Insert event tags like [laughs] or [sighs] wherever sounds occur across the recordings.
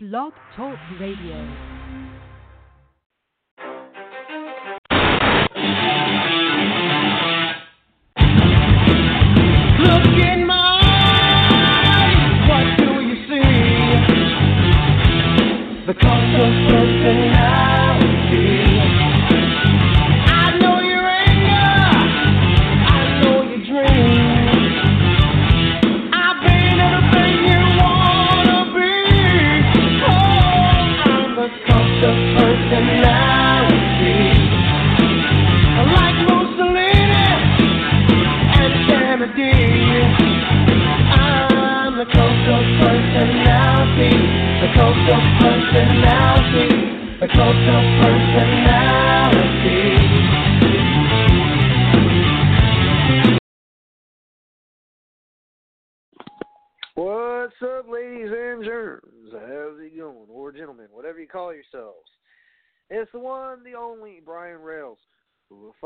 Blog Talk Radio.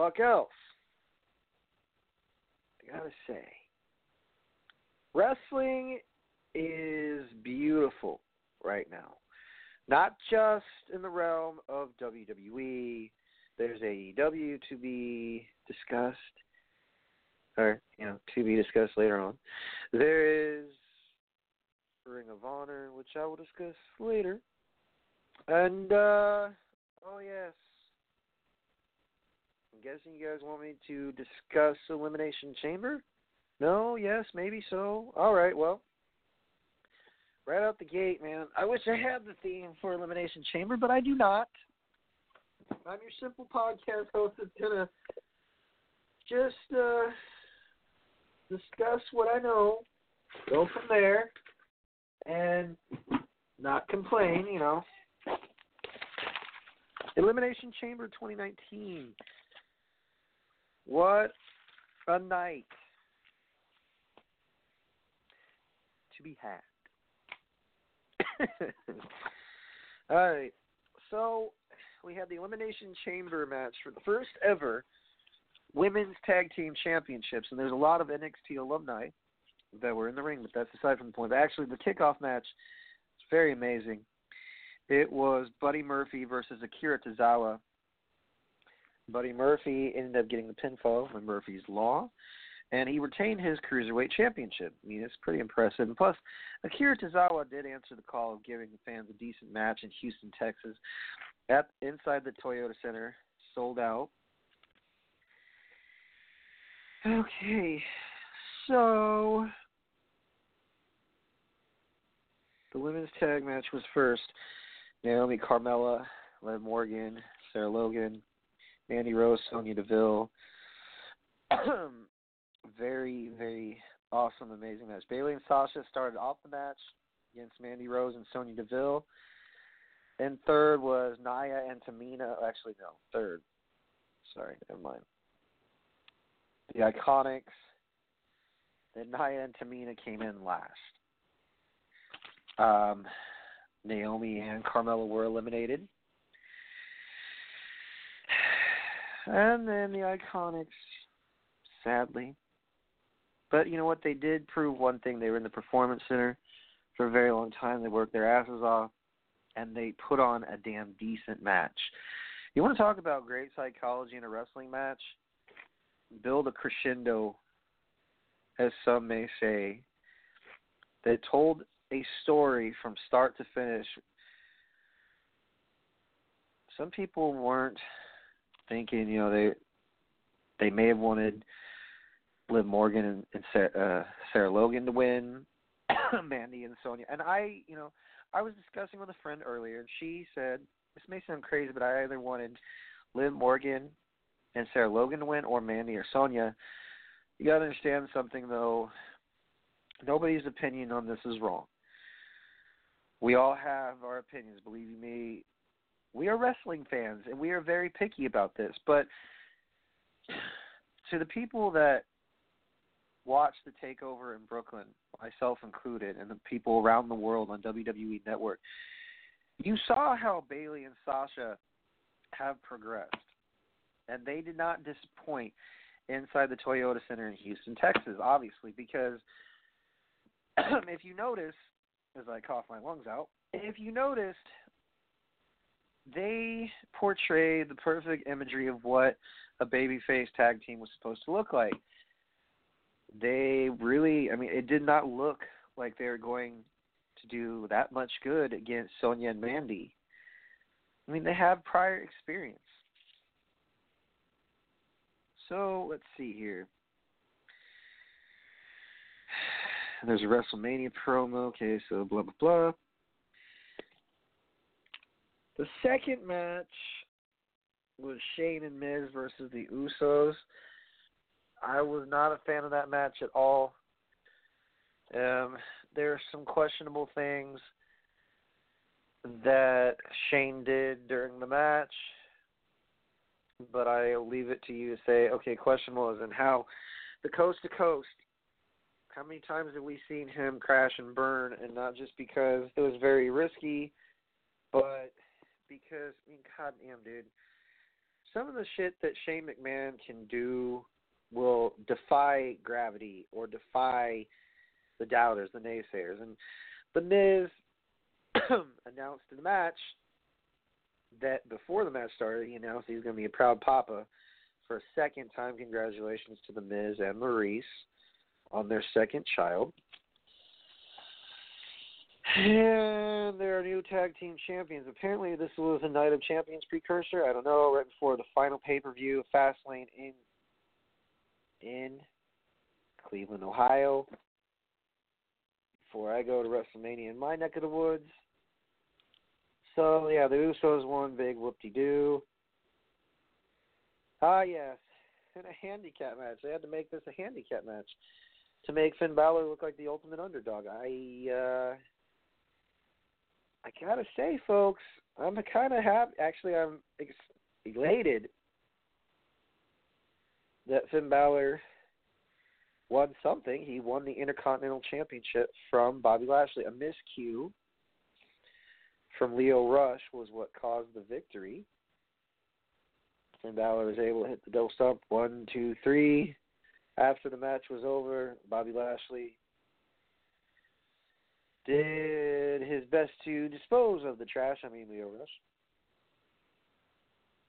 Fuck else? I gotta say, wrestling is beautiful right now. Not just in the realm of WWE. There's AEW to be discussed, or you know, to be discussed later on. There is Ring of Honor, which I will discuss later. And uh oh yes. Guessing you guys want me to discuss Elimination Chamber? No, yes, maybe so. Alright, well. Right out the gate, man. I wish I had the theme for Elimination Chamber, but I do not. I'm your simple podcast host that's gonna just uh discuss what I know, go from there, and not complain, you know. Elimination Chamber 2019. What a night to be had. [coughs] All right. So we had the Elimination Chamber match for the first ever women's tag team championships, and there's a lot of NXT alumni that were in the ring, but that's aside from the point. Actually, the kickoff match is very amazing. It was Buddy Murphy versus Akira Tozawa. Buddy Murphy ended up getting the pinfall by Murphy's Law, and he retained his cruiserweight championship. I mean, it's pretty impressive. And plus, Akira Tozawa did answer the call of giving the fans a decent match in Houston, Texas, at inside the Toyota Center, sold out. Okay, so the women's tag match was first. Naomi Carmella, Liv Morgan, Sarah Logan, Mandy Rose, Sonya Deville. [clears throat] very, very awesome, amazing match. Bayley and Sasha started off the match against Mandy Rose and Sonya Deville. And third was Nia and Tamina. Actually, no, third. Sorry, never mind. The Iconics. Then Nia and Tamina came in last. Um, Naomi and Carmella were eliminated. And then the Iconics, sadly. But you know what? They did prove one thing. They were in the Performance Center for a very long time. They worked their asses off, and they put on a damn decent match. You want to talk about great psychology in a wrestling match? Build a crescendo, as some may say, that told a story from start to finish. Some people weren't thinking, you know, they they may have wanted Liv Morgan and, and Sarah, uh, Sarah Logan to win, [coughs] Mandy and Sonya, and I, you know, I was discussing with a friend earlier, and she said this may sound crazy, but I either wanted Liv Morgan and Sarah Logan to win, or Mandy or Sonya. You got to understand something though. Nobody's opinion on this is wrong. We all have our opinions. Believe me, we are wrestling fans, and we are very picky about this. But to the people that watch the takeover in Brooklyn, myself included, and the people around the world on WWE Network, you saw how Bayley and Sasha have progressed, and they did not disappoint inside the Toyota Center in Houston, Texas, obviously, because [clears throat] if you notice, as I cough my lungs out, if you noticed, they portrayed the perfect imagery of what a babyface tag team was supposed to look like. They really, I mean, it did not look like they were going to do that much good against Sonya and Mandy. I mean, they have prior experience. So let's see here. [sighs] There's a WrestleMania promo. Okay, so blah blah blah. The second match was Shane and Miz versus the Usos. I was not a fan of that match at all. Um, there are some questionable things that Shane did during the match, but I'll leave it to you to say, okay, questionable is in how the coast to coast. How many times have we seen him crash and burn, and not just because it was very risky, but because I mean, goddamn, dude, some of the shit that Shane McMahon can do will defy gravity or defy the doubters, the naysayers. And the Miz [clears throat] announced in the match that before the match started, he announced he's going to be a proud papa for a second time. Congratulations to the Miz and Maryse on their second child. And there are new tag team champions. Apparently, this was a Night of Champions precursor. I don't know. Right before the final pay per view, Fastlane in in Cleveland, Ohio. Before I go to WrestleMania in my neck of the woods. So yeah, the Usos won big whoop de doo. Ah yes, in a handicap match. They had to make this a handicap match to make Finn Balor look like the ultimate underdog. I uh gotta say, folks, I'm kind of happy. Actually, I'm ex- elated that Finn Balor won something. He won the Intercontinental Championship from Bobby Lashley. A miscue from Lio Rush was what caused the victory. Finn Balor was able to hit the double stomp. One, two, three. After the match was over, Bobby Lashley did his best to dispose of the trash. I mean, Lio Rush.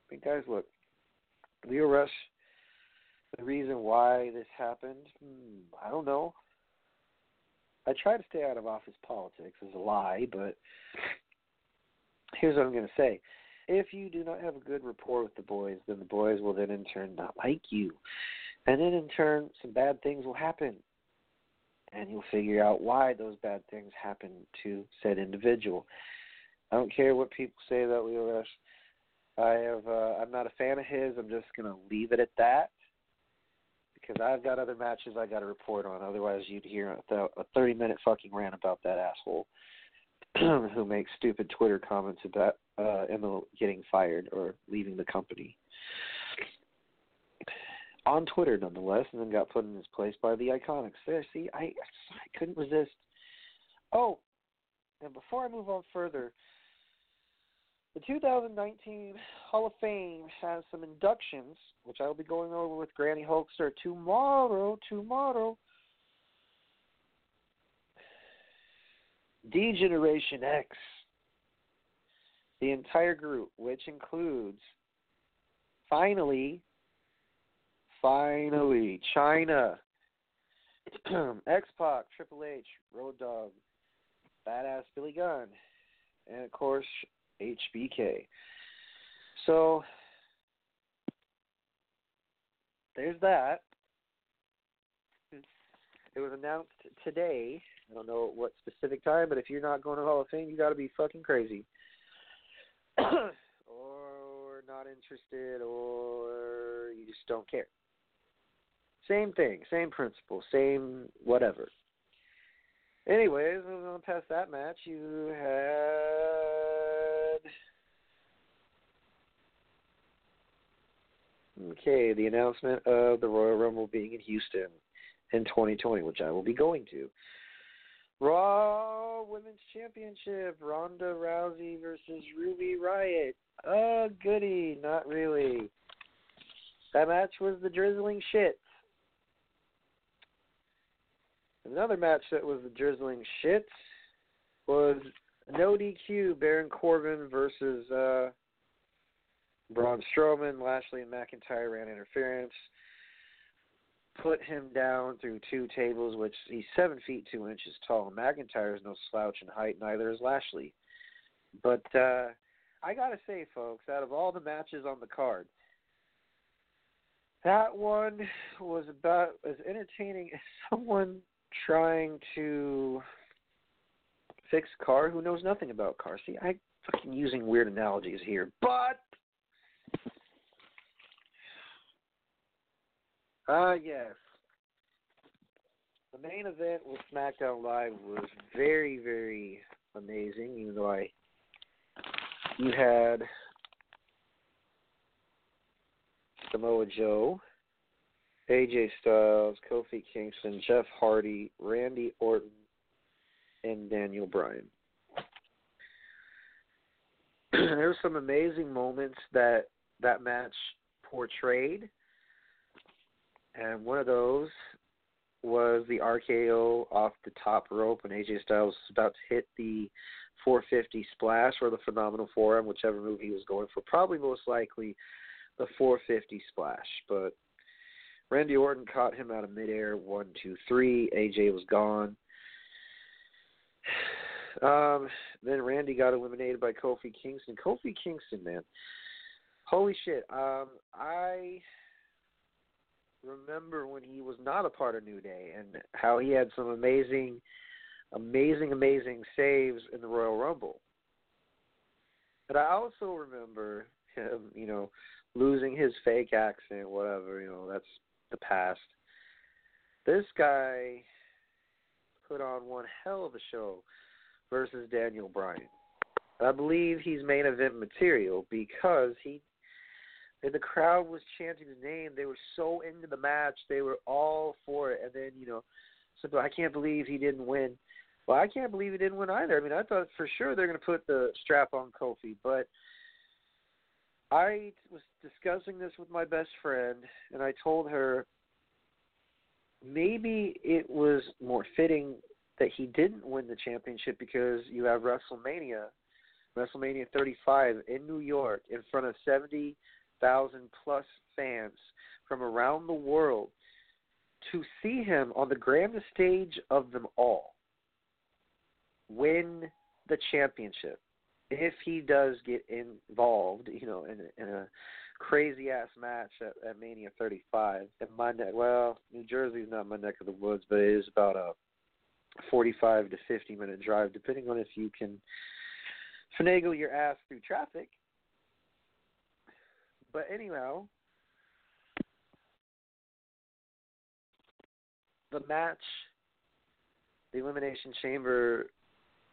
But guys, look, Lio Rush. The reason why this happened, hmm, I don't know. I try to stay out of office politics is a lie, but here's what I'm going to say. If you do not have a good rapport with the boys, then the boys will then in turn not like you. And then in turn, some bad things will happen and you'll figure out why those bad things happen to said individual. I don't care what people say about Lio Rush. I have uh, I'm not a fan of his. I'm just gonna leave it at that because I've got other matches I got to report on. Otherwise, you'd hear a, a 30 minute fucking rant about that asshole [clears throat] who makes stupid Twitter comments about uh, Emma getting fired or leaving the company on Twitter nonetheless, and then got put in his place by the Iconics. There, see, I I couldn't resist. Oh, and before I move on further, the 2019 Hall of Fame has some inductions, which I will be going over with Granny Hulkster tomorrow. Tomorrow. D Generation X, the entire group, which includes finally Finally, Chyna. [clears throat] X Pac, Triple H, Road Dog, Badass Billy Gunn, and of course HBK. So there's that. It was announced today. I don't know what specific time, but if you're not going to Hall of Fame, you got to be fucking crazy, [clears throat] or not interested, or you just don't care. Same thing, same principle, same whatever. Anyways, moving on past that match, you had okay the announcement of the Royal Rumble being in Houston in 2020, which I will be going to. Raw Women's Championship: Ronda Rousey versus Ruby Riott. Oh, goody, not really. That match was the drizzling shit. Another match that was the drizzling shit was No DQ, Baron Corbin versus uh, Braun Strowman. Lashley and McIntyre ran interference. Put him down through two tables, which he's seven feet two inches tall. McIntyre is no slouch in height, neither is Lashley. But uh, I gotta say, folks, out of all the matches on the card, that one was about as entertaining [laughs] as someone trying to fix car who knows nothing about cars. See, I fucking using weird analogies here, but uh, yes, the main event with SmackDown Live was very very amazing. Even though I you had Samoa Joe, AJ Styles, Kofi Kingston, Jeff Hardy, Randy Orton, and Daniel Bryan. [clears throat] there were some amazing moments that that match portrayed, and one of those was the RKO off the top rope when AJ Styles was about to hit the 450 splash or the phenomenal forearm, whichever move he was going for. Probably most likely the 450 splash, but Randy Orton caught him out of midair. One, two, three. AJ was gone. [sighs] Um, then Randy got eliminated by Kofi Kingston. Kofi Kingston, man, holy shit! Um, I remember when he was not a part of New Day and how he had some amazing, amazing, amazing saves in the Royal Rumble. But I also remember him, you know, losing his fake accent, whatever, you know, that's the past. This guy put on one hell of a show versus Daniel Bryan. I believe he's main event material because he and the crowd was chanting his name. They were so into the match. They were all for it. And then, you know, so I can't believe he didn't win. Well, I can't believe he didn't win either. I mean, I thought for sure they're going to put the strap on Kofi, but I was discussing this with my best friend, and I told her maybe it was more fitting that he didn't win the championship because you have WrestleMania, WrestleMania 35 in New York in front of 70,000 plus fans from around the world to see him on the grandest stage of them all win the championship if he does get involved, you know, in, in a crazy ass match at, at Mania 35 in my neck. Well, New Jersey's not my neck of the woods, but it is about a 45 to 50 minute drive, depending on if you can finagle your ass through traffic. But anyhow, the match, the Elimination Chamber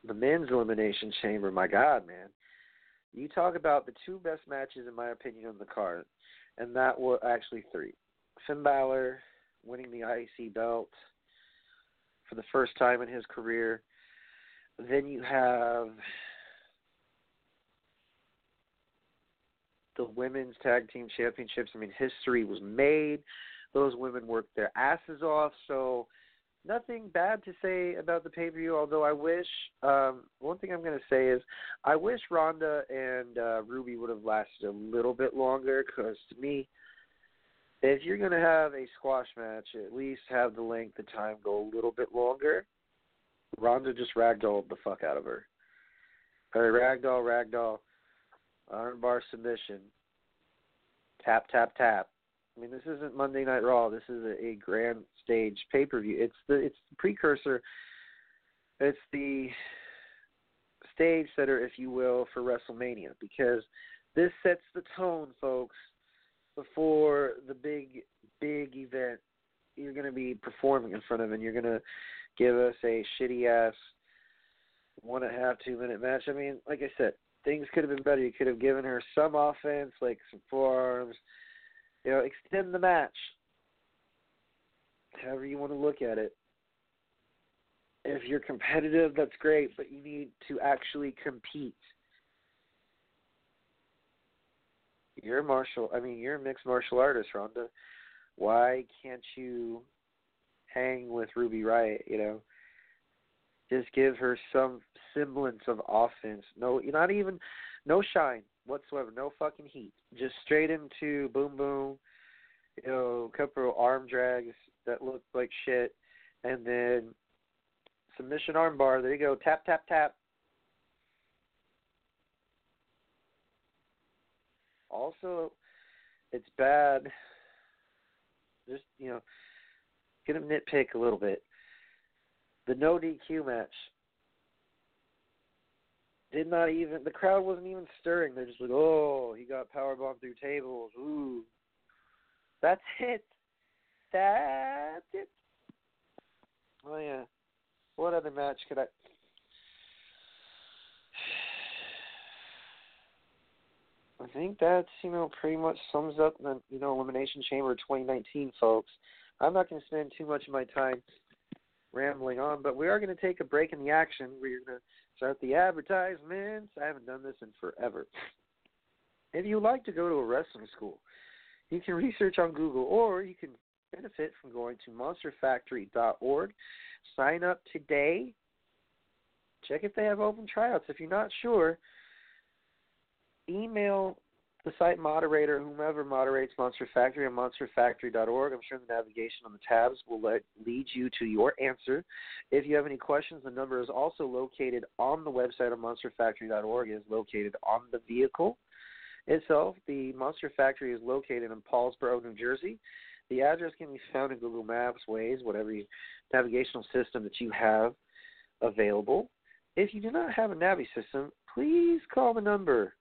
the men's elimination chamber, my God, man. You talk about the two best matches, in my opinion, on the card, and that were actually three. Finn Balor winning the IC belt for the first time in his career. Then you have the women's tag team championships. I mean, history was made. Those women worked their asses off. So nothing bad to say about the pay per view. Although I wish um, one thing I'm going to say is I wish Ronda and uh, Ruby would have lasted a little bit longer. Because to me, if you're going to have a squash match, at least have the length of time go a little bit longer. Ronda just ragdolled the fuck out of her. Or ragdoll, ragdoll, armbar submission, tap, tap, tap. I mean, this isn't Monday Night Raw. This is a, a grand stage pay per view. It's the it's the precursor. It's the stage setter, if you will, for WrestleMania because this sets the tone, folks, before the big big event you're going to be performing in front of, and you're going to give us a shitty ass one and a half two minute match. I mean, like I said, things could have been better. You could have given her some offense, like some forearms you know, extend the match. However you want to look at it. If you're competitive, that's great, but you need to actually compete. You're a martial. I mean, you're a mixed martial artist, Ronda. Why can't you hang with Ruby Riott? You know, Just give her some semblance of offense. No, not even, no shine whatsoever. No fucking heat. Just straight into boom boom. You know, a couple arm drags that look like shit, and then submission armbar. There you go. Tap tap tap. Also, it's bad. Just you know, gonna nitpick a little bit. The no DQ match did not even the crowd wasn't even stirring. They're just like, oh, he got power bombed through tables. Ooh, that's it. That's it. Oh yeah. What other match could I? [sighs] I think that's you know pretty much sums up the you know Elimination Chamber 2019, folks. I'm not going to spend too much of my time rambling on, but we are going to take a break in the action. We're going to start the advertisements. I haven't done this in forever. If you like to go to a wrestling school, you can research on Google, or you can benefit from going to monsterfactory.org. Sign up today. Check if they have open tryouts. If you're not sure, email the site moderator, whomever moderates Monster Factory on monsterfactory.org. I'm sure the navigation on the tabs will let, lead you to your answer. If you have any questions, the number is also located on the website of monsterfactory.org. It is located on the vehicle itself. The Monster Factory is located in Paulsboro, New Jersey. The address can be found in Google Maps, Waze, whatever navigational system that you have available. If you do not have a Navi system, please call the number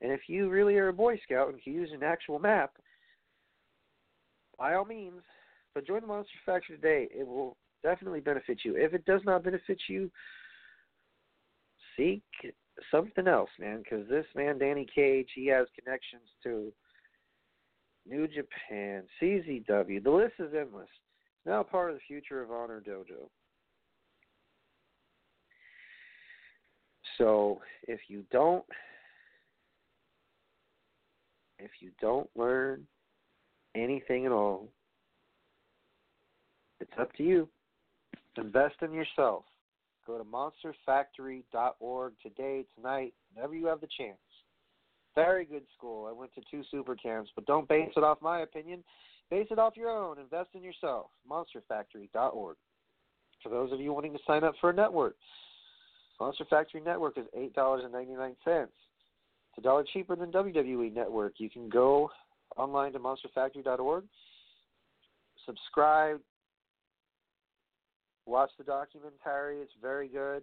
and if you really are a Boy Scout and can use an actual map, by all means, but join the Monster Factory today. It will definitely benefit you. If it does not benefit you, seek something else, man, because this man, Danny Cage, he has connections to New Japan, CZW. The list is endless. It's now part of the Future of Honor Dojo. So if you don't if you don't learn anything at all, it's up to you. Invest in yourself. Go to monsterfactory.org today, tonight, whenever you have the chance. Very good school. I went to two super camps, but don't base it off my opinion. Base it off your own. Invest in yourself. Monsterfactory.org. For those of you wanting to sign up for a network, Monster Factory Network is $8.99. It's a dollar cheaper than WWE Network. You can go online to monsterfactory.org, subscribe, watch the documentary. It's very good.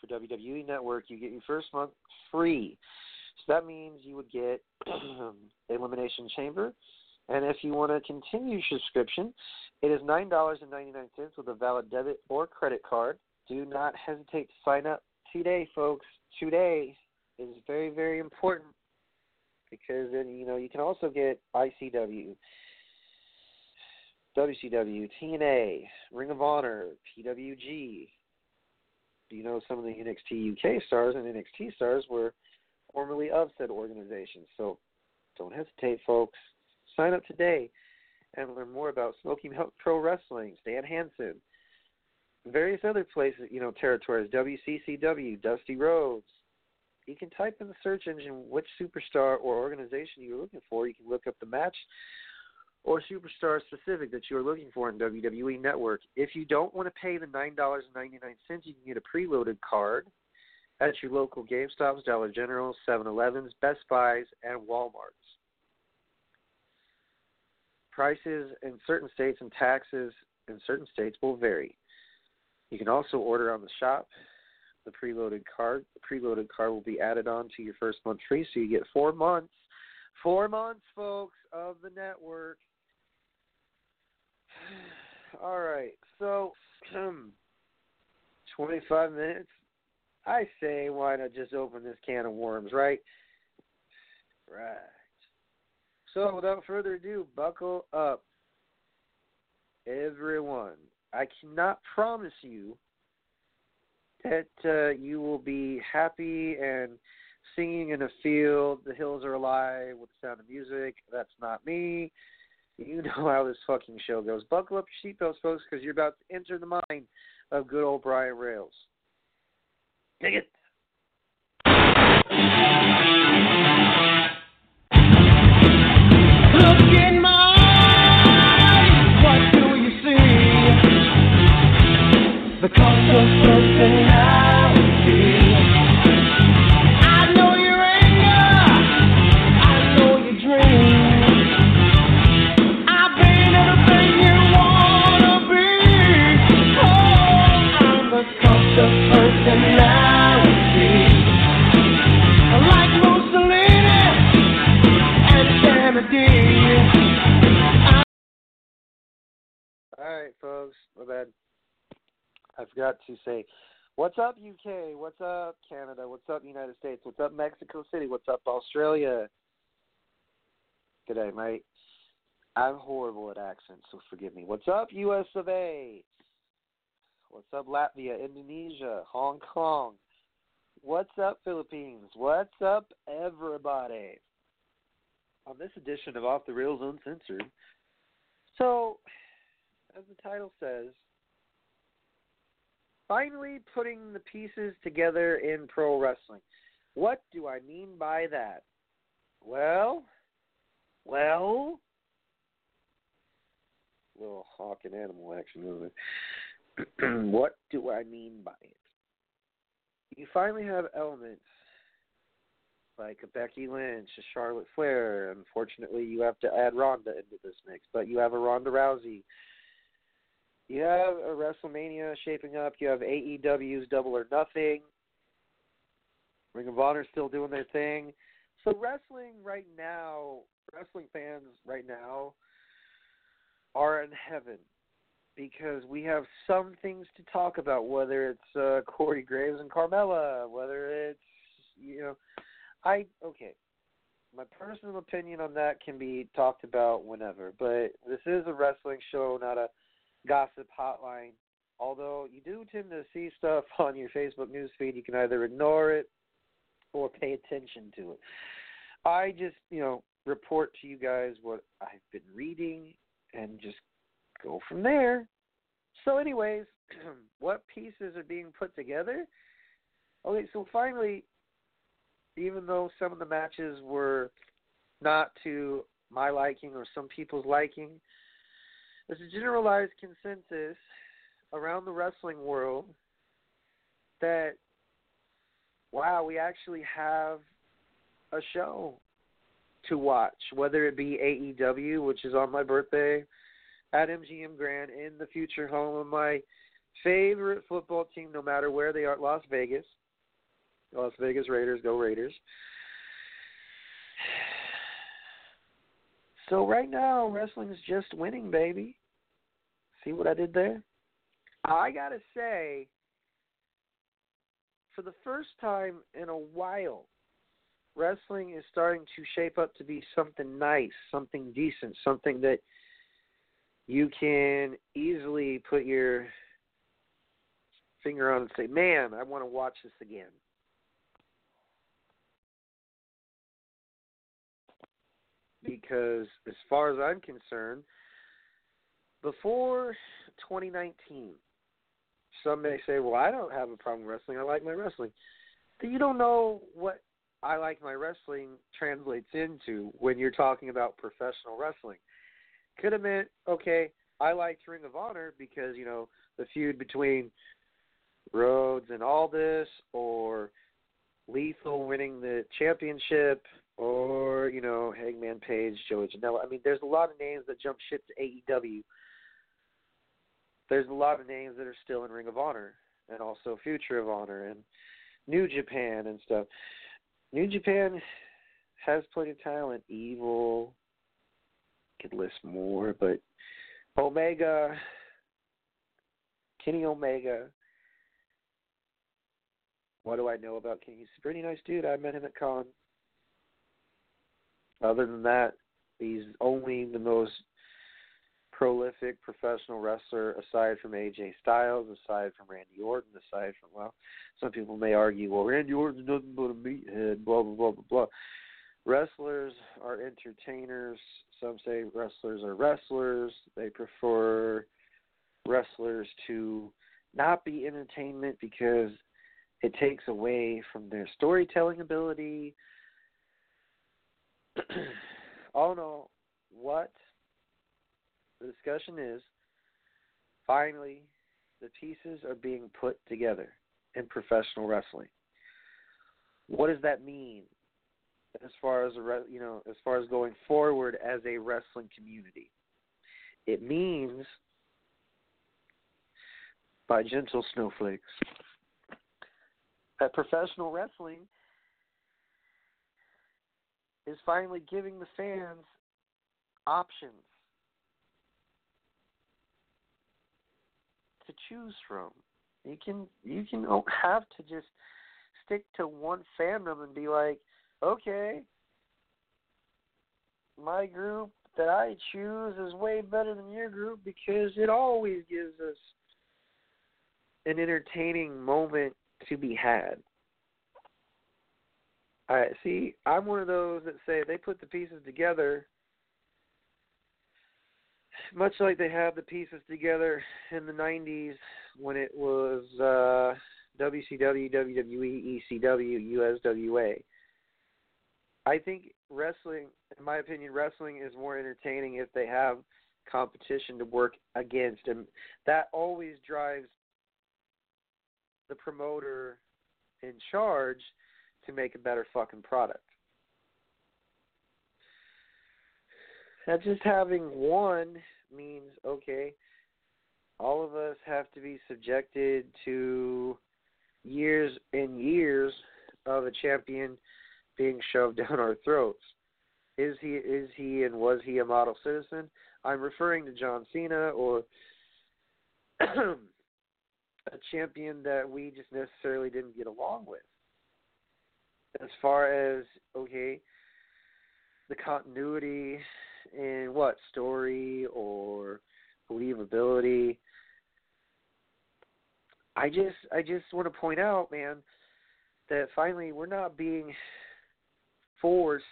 For WWE Network, you get your first month free. So that means you would get [clears throat] Elimination Chamber. And if you want to continue subscription, it is $9.99 with a valid debit or credit card. Do not hesitate to sign up today, folks. Today is very very important because then you know you can also get ICW, WCW, TNA, Ring of Honor, PWG. You know some of the NXT UK stars and NXT stars were formerly of said organizations. So don't hesitate, folks. Sign up today and learn more about Smoky Mountain Pro Wrestling, Stan Hansen, various other places, you know, territories, WCCW, Dusty Rhodes, you can type in the search engine which superstar or organization you're looking for. You can look up the match or superstar specific that you're looking for in WWE Network. If you don't want to pay the $9.99, you can get a preloaded card at your local GameStops, Dollar General, 7-Elevens, Best Buys, and Walmarts. Prices in certain states and taxes in certain states will vary. You can also order on the shop the preloaded card. The preloaded card will be added on to your first month free, so you get four months. Four months, folks, of the network. [sighs] All right, so [clears throat] 25 minutes. I say, why not just open this can of worms, right? Right. So, without further ado, buckle up, everyone. I cannot promise you that uh, you will be happy and singing in a field. The hills are alive with the sound of music. That's not me. You know [laughs] how this fucking show goes. Buckle up your seatbelts, folks, because you're about to enter the mind of good old Brian Rails. Dig it. All right, folks. My bad. I forgot to say, what's up, UK? What's up, Canada? What's up, United States? What's up, Mexico City? What's up, Australia? Good day, mate. I'm horrible at accents, so forgive me. What's up, US of A? What's up, Latvia, Indonesia, Hong Kong? What's up, Philippines? What's up, everybody? On this edition of Off the Rails Uncensored. So, as the title says, finally putting the pieces together in pro wrestling. What do I mean by that? Well, well, little hawk and animal action, isn't [clears throat] it? what do I mean by it? You finally have elements like a Becky Lynch, a Charlotte Flair. Unfortunately, you have to add Ronda into this mix, but you have a Ronda Rousey. You have a WrestleMania shaping up. You have AEW's Double or Nothing. Ring of Honor still doing their thing. So wrestling right now, wrestling fans right now are in heaven because we have some things to talk about. Whether it's uh, Corey Graves and Carmella, whether it's you know, I okay. My personal opinion on that can be talked about whenever, but this is a wrestling show, not a gossip hotline. Although you do tend to see stuff [laughs] on your Facebook news feed, you can either ignore it or pay attention to it. I just, you know, report to you guys what I've been reading and just go from there. So, anyways, [clears throat] what pieces are being put together? Okay, so finally, even though some of the matches were not to my liking or some people's liking, there's a generalized consensus around the wrestling world that wow, we actually have a show to watch, whether it be AEW, which is on my birthday at MGM Grand in the future home of my favorite football team, no matter where they are, Las Vegas. Las Vegas Raiders, go Raiders. So right now, wrestling's just winning, baby. See what I did there? I gotta say, for the first time in a while, wrestling is starting to shape up to be something nice, something decent, something that you can easily put your finger on and say, "Man, I want to watch this again." Because as far as I'm concerned, before 2019, some may say, "Well, I don't have a problem wrestling. I like my wrestling." Then you don't know what I like my wrestling translates into when you're talking about professional wrestling. Could have meant, okay, I liked Ring of Honor because you know the feud between Rhodes and Aldis, or Lethal winning the championship, or you know Hangman Page, Joey Janela. I mean, there's a lot of names that jump ship to AEW. There's a lot of names that are still in Ring of Honor, and also Future of Honor and New Japan and stuff. New Japan has plenty of talent. Evil could list more, but Omega, Kenny Omega. What do I know about Kenny? He's a pretty nice dude. I met him at con. Other than that, he's only the most prolific professional wrestler aside from AJ Styles, aside from Randy Orton, aside from well, some people may argue, well, Randy Orton's nothing but a meathead, blah blah blah blah blah. Wrestlers are entertainers. Some say wrestlers are wrestlers. They prefer wrestlers to not be entertainment because it takes away from their storytelling ability. [clears throat] All in all, what the discussion is finally the pieces are being put together in professional wrestling. What does that mean as far as you know as far as going forward as a wrestling community? It means by gentle snowflakes that professional wrestling is finally giving the fans options to choose from. You can you can [laughs] have to just stick to one fandom and be like, okay, my group that I choose is way better than your group because it always gives us an entertaining moment to be had. All right, see, I'm one of those that say they put the pieces together much like they have the pieces together in the 90s when it was uh, WCW, WWE, ECW, USWA. I think wrestling, in my opinion, wrestling is more entertaining if they have competition to work against, and that always drives the promoter in charge to make a better fucking product. Now, just having one means okay, all of us have to be subjected to years and years of a champion being shoved [laughs] down our throats. Is he is he and was he a model citizen? I'm referring to John Cena or [clears throat] a champion that we just necessarily didn't get along with. As far as okay, the continuity in what story or believability. I just I just want to point out, man, that finally we're not being forced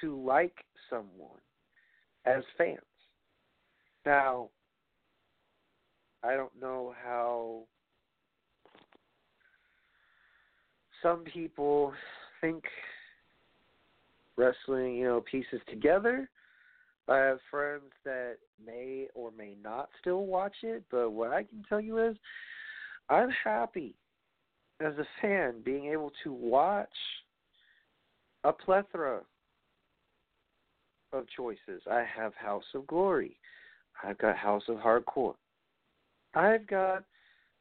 to like someone as fans. Now, I don't know how some people think wrestling, you know, pieces together I have friends that may or may not still watch it, but what I can tell you is I'm happy as a fan being able to watch a plethora of choices. I have House of Glory. I've got House of Hardcore. I've got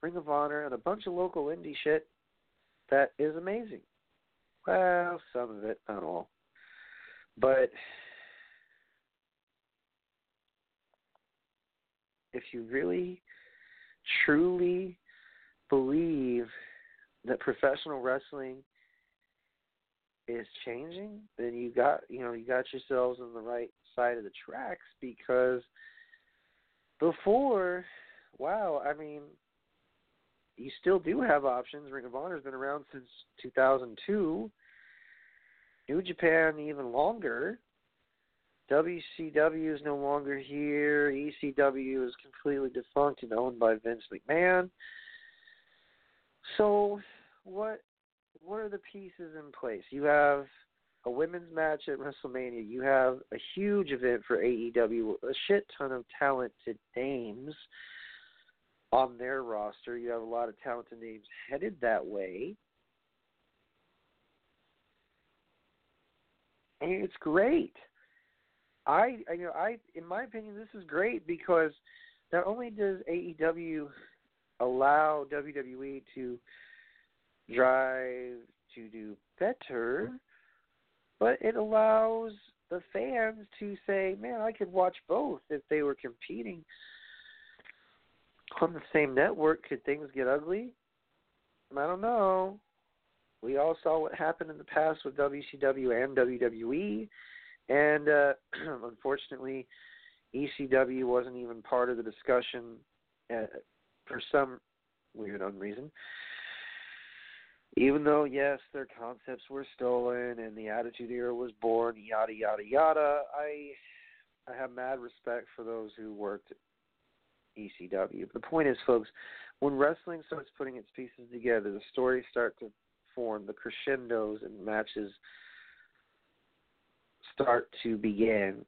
Ring of Honor and a bunch of local indie shit that is amazing. Well, some of it, not all. But if you really truly believe that professional wrestling is changing, then you got you know you got yourselves on the right side of the tracks because before, wow, I mean, you still do have options. Ring of Honor's been around since 2002. New Japan even longer. WCW is no longer here. ECW is completely defunct and owned by Vince McMahon. So, what what are the pieces in place? You have a women's match at WrestleMania. You have a huge event for AEW, a shit ton of talented names on their roster. You have a lot of talented names headed that way. And it's great. I, you know, I, in my opinion, this is great because not only does AEW allow WWE to drive to do better, but it allows the fans to say, "Man, I could watch both if they were competing on the same network." Could things get ugly? I don't know. We all saw what happened in the past with WCW and WWE and uh, [clears throat] unfortunately, ECW wasn't even part of the discussion uh, for some weird reason. Even though, yes, their concepts were stolen and the Attitude Era was born, yada yada yada, I I have mad respect for those who worked ECW. The point is, folks, when wrestling starts putting its pieces together, the stories start to form, the crescendos and matches start to begin.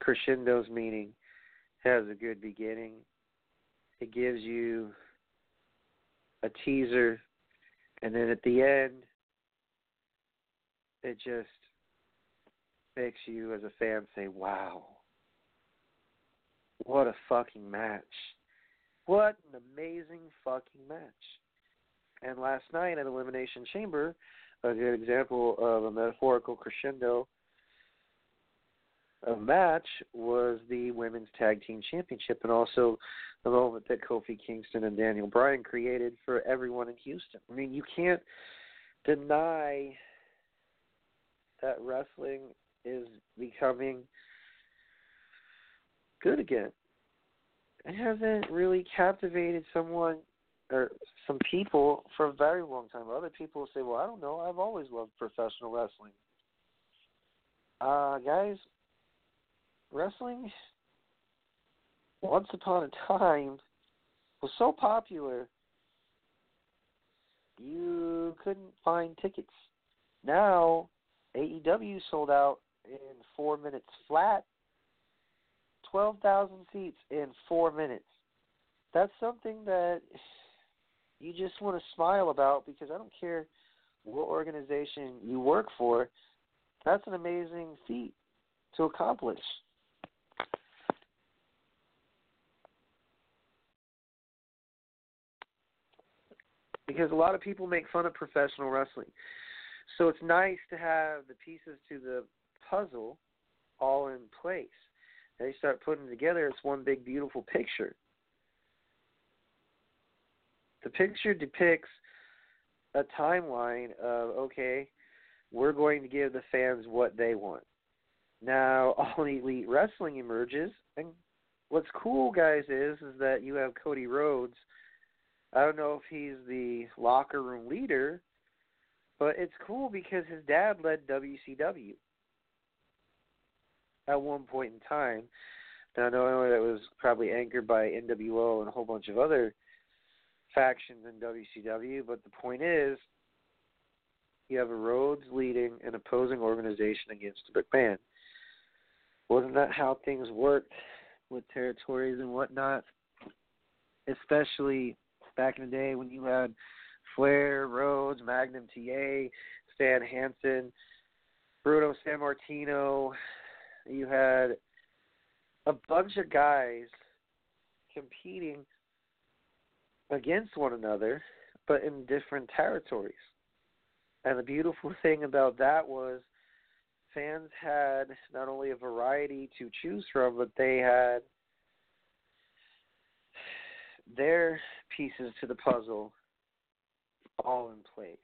Crescendos meaning has a good beginning. It gives you a teaser, and then at the end, it just makes you as a fan say, wow, what a fucking match. What an amazing fucking match. And last night at Elimination Chamber, a good example of a metaphorical crescendo of match was the Women's Tag Team Championship and also the moment that Kofi Kingston and Daniel Bryan created for everyone in Houston. I mean, you can't deny that wrestling is becoming good again. It hasn't really captivated someone or some people for a very long time. Other people say, "Well, I don't know. I've always loved professional wrestling." Uh, guys, wrestling once upon a time was so popular you couldn't find tickets. Now AEW sold out in four minutes flat. Twelve thousand seats in four minutes. That's something that you just want to smile about because I don't care what organization you work for. That's an amazing feat to accomplish. Because a lot of people make fun of professional wrestling. So it's nice to have the pieces to the puzzle all in place. They start putting together, it's one big beautiful [laughs] picture. The picture depicts a timeline of okay, we're going to give the fans what they want. Now, [laughs] all elite wrestling emerges, and what's cool, guys, is is that you have Cody Rhodes. I don't know if he's the locker room leader, but it's cool because his dad led WCW at one point in time. Now, knowing that was probably anchored by NWO and a whole bunch of other factions in WCW, but the point is, you have a Rhodes leading an opposing organization against the McMahon. Wasn't that how things worked with territories and whatnot? Especially back in the day when you had Flair, Rhodes, Magnum TA, Stan Hansen, Bruno Sammartino. You had a bunch of guys competing against one another, but in different territories. And the beautiful [laughs] thing about that was fans had not only a variety to choose from, but they had their pieces to the puzzle all in place.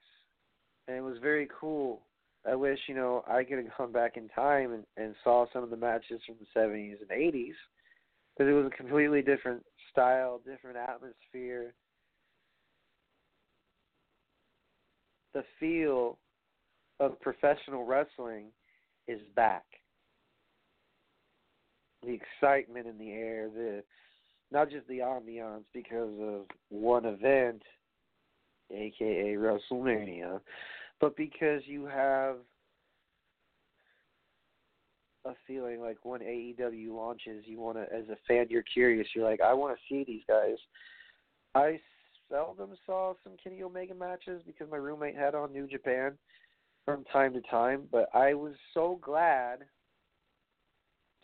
And it was very cool. I wish, you know, I could have gone back in time and, and saw some of the matches from the 70s and 80s because it was a completely different style, different atmosphere. The feel of professional wrestling is back. The excitement in the air, the not just the ambiance because of one event, aka WrestleMania, but because you have a feeling like when AEW launches, you want to, as a fan, you're curious. You're like, I want to see these guys. I seldom saw some Kenny Omega matches because my roommate had on New Japan from time to time, but I was so glad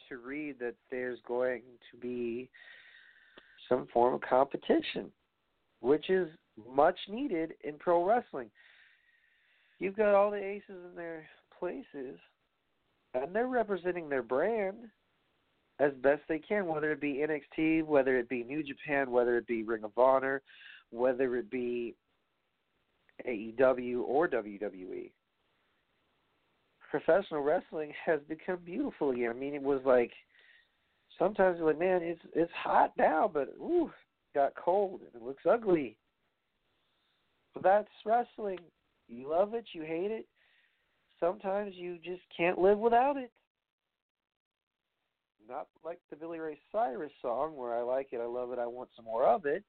to read that there's going to be some form of competition, which is much needed in pro wrestling. You've got all the aces in their places, and they're representing their brand as best they can, whether it be NXT, whether it be New Japan, whether it be Ring of Honor, whether it be AEW or WWE professional wrestling has become beautiful again. I mean, it was like sometimes you're like, man, it's it's hot now, but ooh, got cold and it looks ugly. But that's wrestling. You love it, you hate it. Sometimes you just can't live without it. Not like the Billy Ray Cyrus song where I like it, I love it, I want some more of it.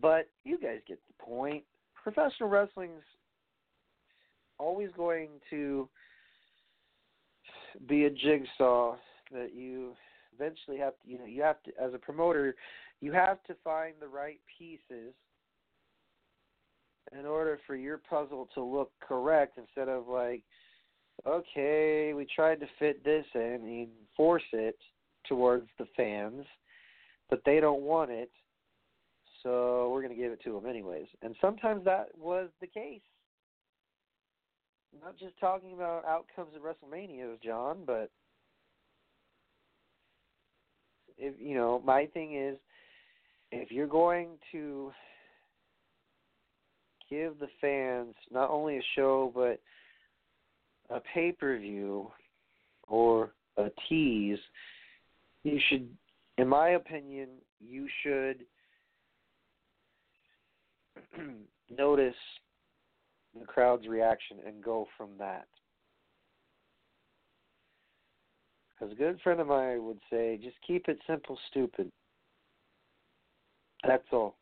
But you guys get the point. Professional wrestling's always going to be a jigsaw that you eventually have to you know you have to as a promoter you have to find the right pieces in order for your puzzle to look correct instead of like okay we tried to fit this in and force it towards the fans but they don't want it so we're going to give it to them anyways. And sometimes that was the case. Not just talking about outcomes of WrestleMania, John, but if you know, my thing is if you're going to give the fans not only a show but a pay per view or a tease, you should in my opinion, you should [clears throat] notice the crowd's reaction and go from that. As a good friend of mine would say, just keep it simple, stupid. That's all.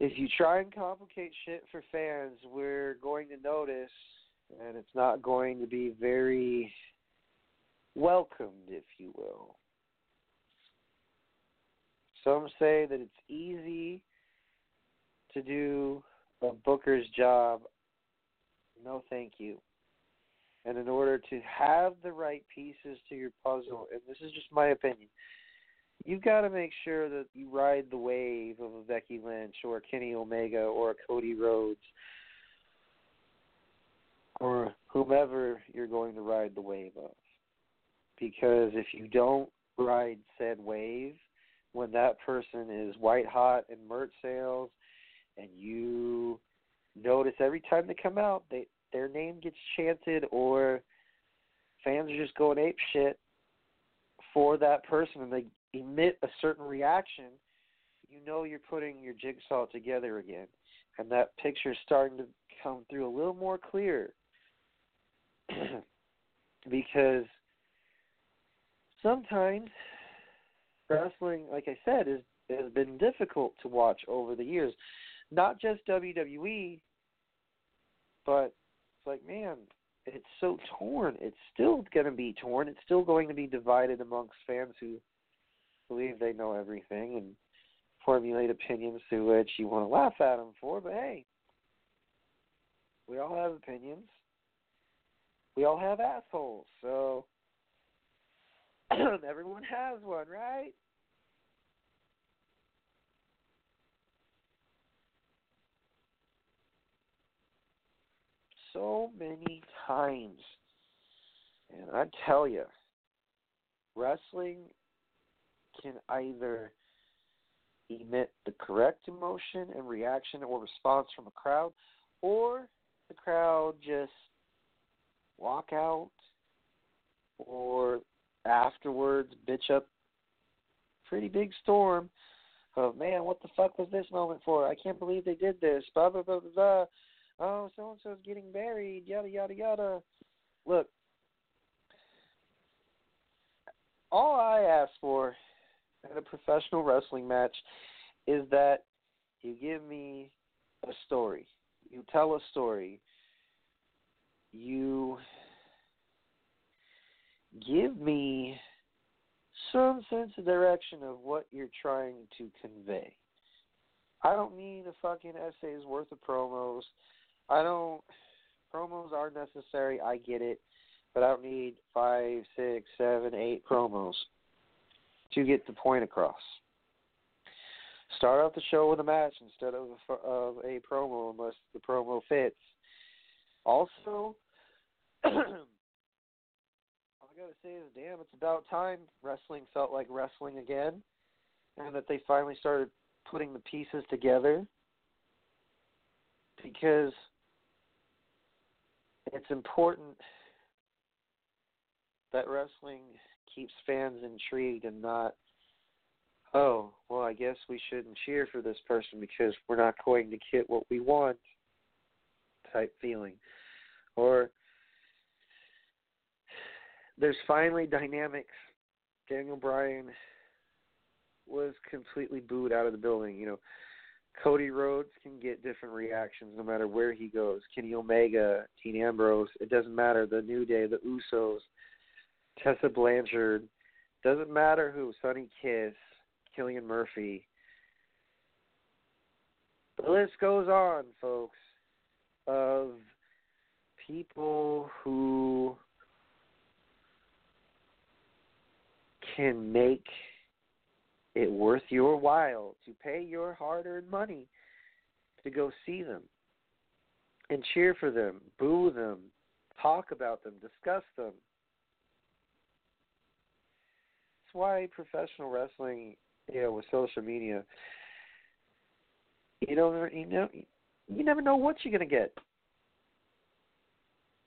If you try and complicate shit for fans, we're going to notice, and it's not going to be very welcomed, if you will. Some say that it's easy to do a booker's job, no thank you. And in order to have the right pieces to your puzzle, and this is just my opinion, you've got to make sure that you ride the wave of a Becky Lynch or Kenny Omega or Cody Rhodes or whomever you're going to ride the wave of. Because if you don't ride said wave, when that person is white hot in merch sales and you notice every time they come out, they their name gets chanted or fans are just going ape shit for that person and they emit a certain reaction, you know you're putting your jigsaw together again. And that picture is starting to come through a little more clear. [clears throat] because sometimes wrestling, like I said, is has been difficult to watch over the years not just WWE, but it's like, man, it's so torn. It's still going to be torn. It's still going to be divided amongst fans who believe they know everything and formulate opinions to which you want to laugh at them for. But hey, we all have opinions. We all have assholes. So [clears throat] everyone has one, right? so many times. And I tell you, wrestling can either emit the correct emotion and reaction or response from a crowd, or the crowd just walk out or afterwards bitch up pretty big storm of man, what the fuck was this moment for? I can't believe they did this. Blah blah blah blah. blah oh, so and so's getting married, yada yada yada. Look, all I ask for in a professional wrestling match is that you give me a story. You tell a story. You give me some sense of direction of what you're trying to convey. I don't need a fucking essay's worth of promos. I don't. Promos are necessary. I get it, but I don't need five, six, seven, eight promos to get the point across. Start out the show with a match instead of a, of a promo, unless the promo fits. Also, [clears throat] all I gotta say is, damn, it's about time wrestling felt like wrestling again, and that they finally started putting the pieces together. Because it's important that wrestling keeps fans intrigued and not oh well i guess we shouldn't cheer for this person because we're not going to get what we want type feeling or there's finally dynamics. Daniel Bryan was completely booed out of the building. You know, Cody Rhodes can get different reactions no matter where he goes. Kenny Omega, Dean Ambrose, it doesn't matter. The New Day, the Usos, Tessa Blanchard, doesn't matter who. Sonny Kiss, Killian Murphy. The list goes on, folks, of people who can make it worth your while to pay your hard earned money to go see them and cheer for them, boo them, talk about them, discuss them. That's why professional wrestling, you know, with social media, you don't you know you never know what you're gonna get.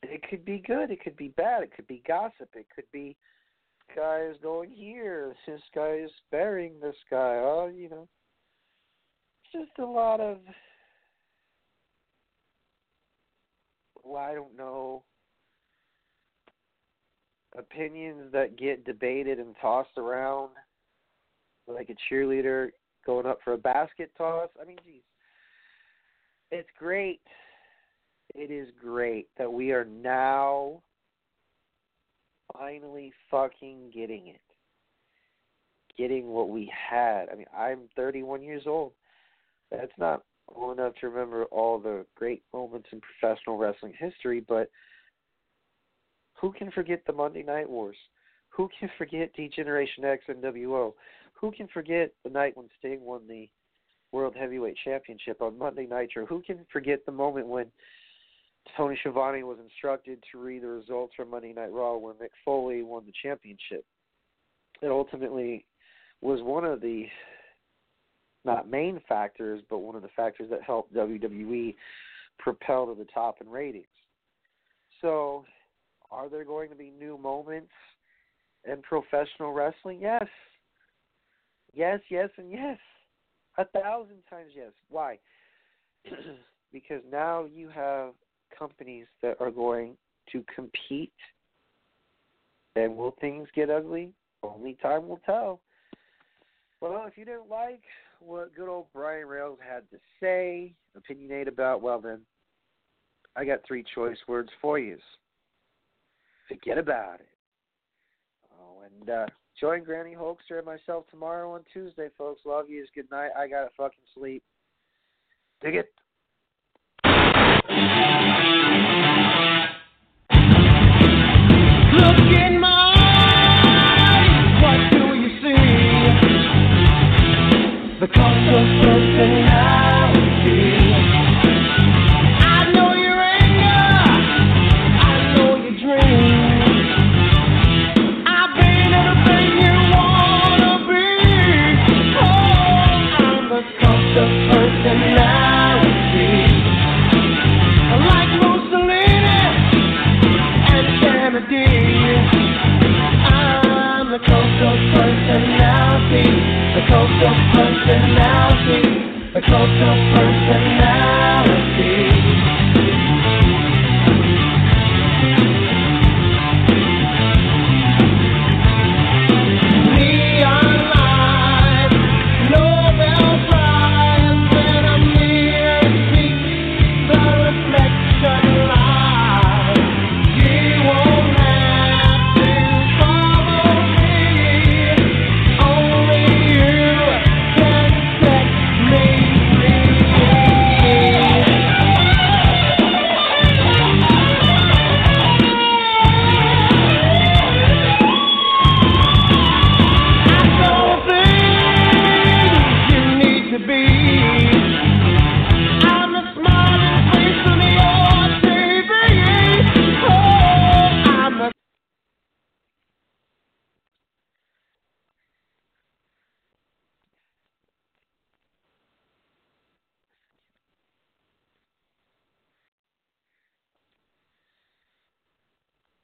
It could be good, it could be bad, it could be gossip, it could be guy is going here, this guy is burying this guy. Oh, you know, it's just a lot of, well, I don't know, opinions that get debated and tossed around like a cheerleader going up for a basket toss. I mean, geez, it's great. It is great that we are now finally fucking getting it. Getting what we had. I mean, I'm 31 years old. That's not old enough to remember all the great moments in professional wrestling history, but who can forget the Monday Night Wars? Who can [laughs] forget D-Generation X NWO? Who can forget the night when Sting won the World Heavyweight Championship on Monday Nitro? Who can forget the moment when Tony Schiavone was instructed to read the results from Monday Night Raw when Mick Foley won the championship. It ultimately was one of the not main factors, but one of the factors that helped WWE propel to the top in ratings. So, are there going to be new moments in professional wrestling? Yes. Yes, yes, and yes. A thousand times yes. Why? [clears throat] because now you have companies that are going to compete. And will things get ugly? Only time will tell. Well, if you didn't like what good old Brian Rails had to say, opinionate about, well then, I got three choice words for you forget about it. Oh, and uh, join Granny Hulkster and myself tomorrow on Tuesday, folks. Love yous. Good night. I gotta fucking sleep. Dig it. Look in my eyes. What do you see? The cost of the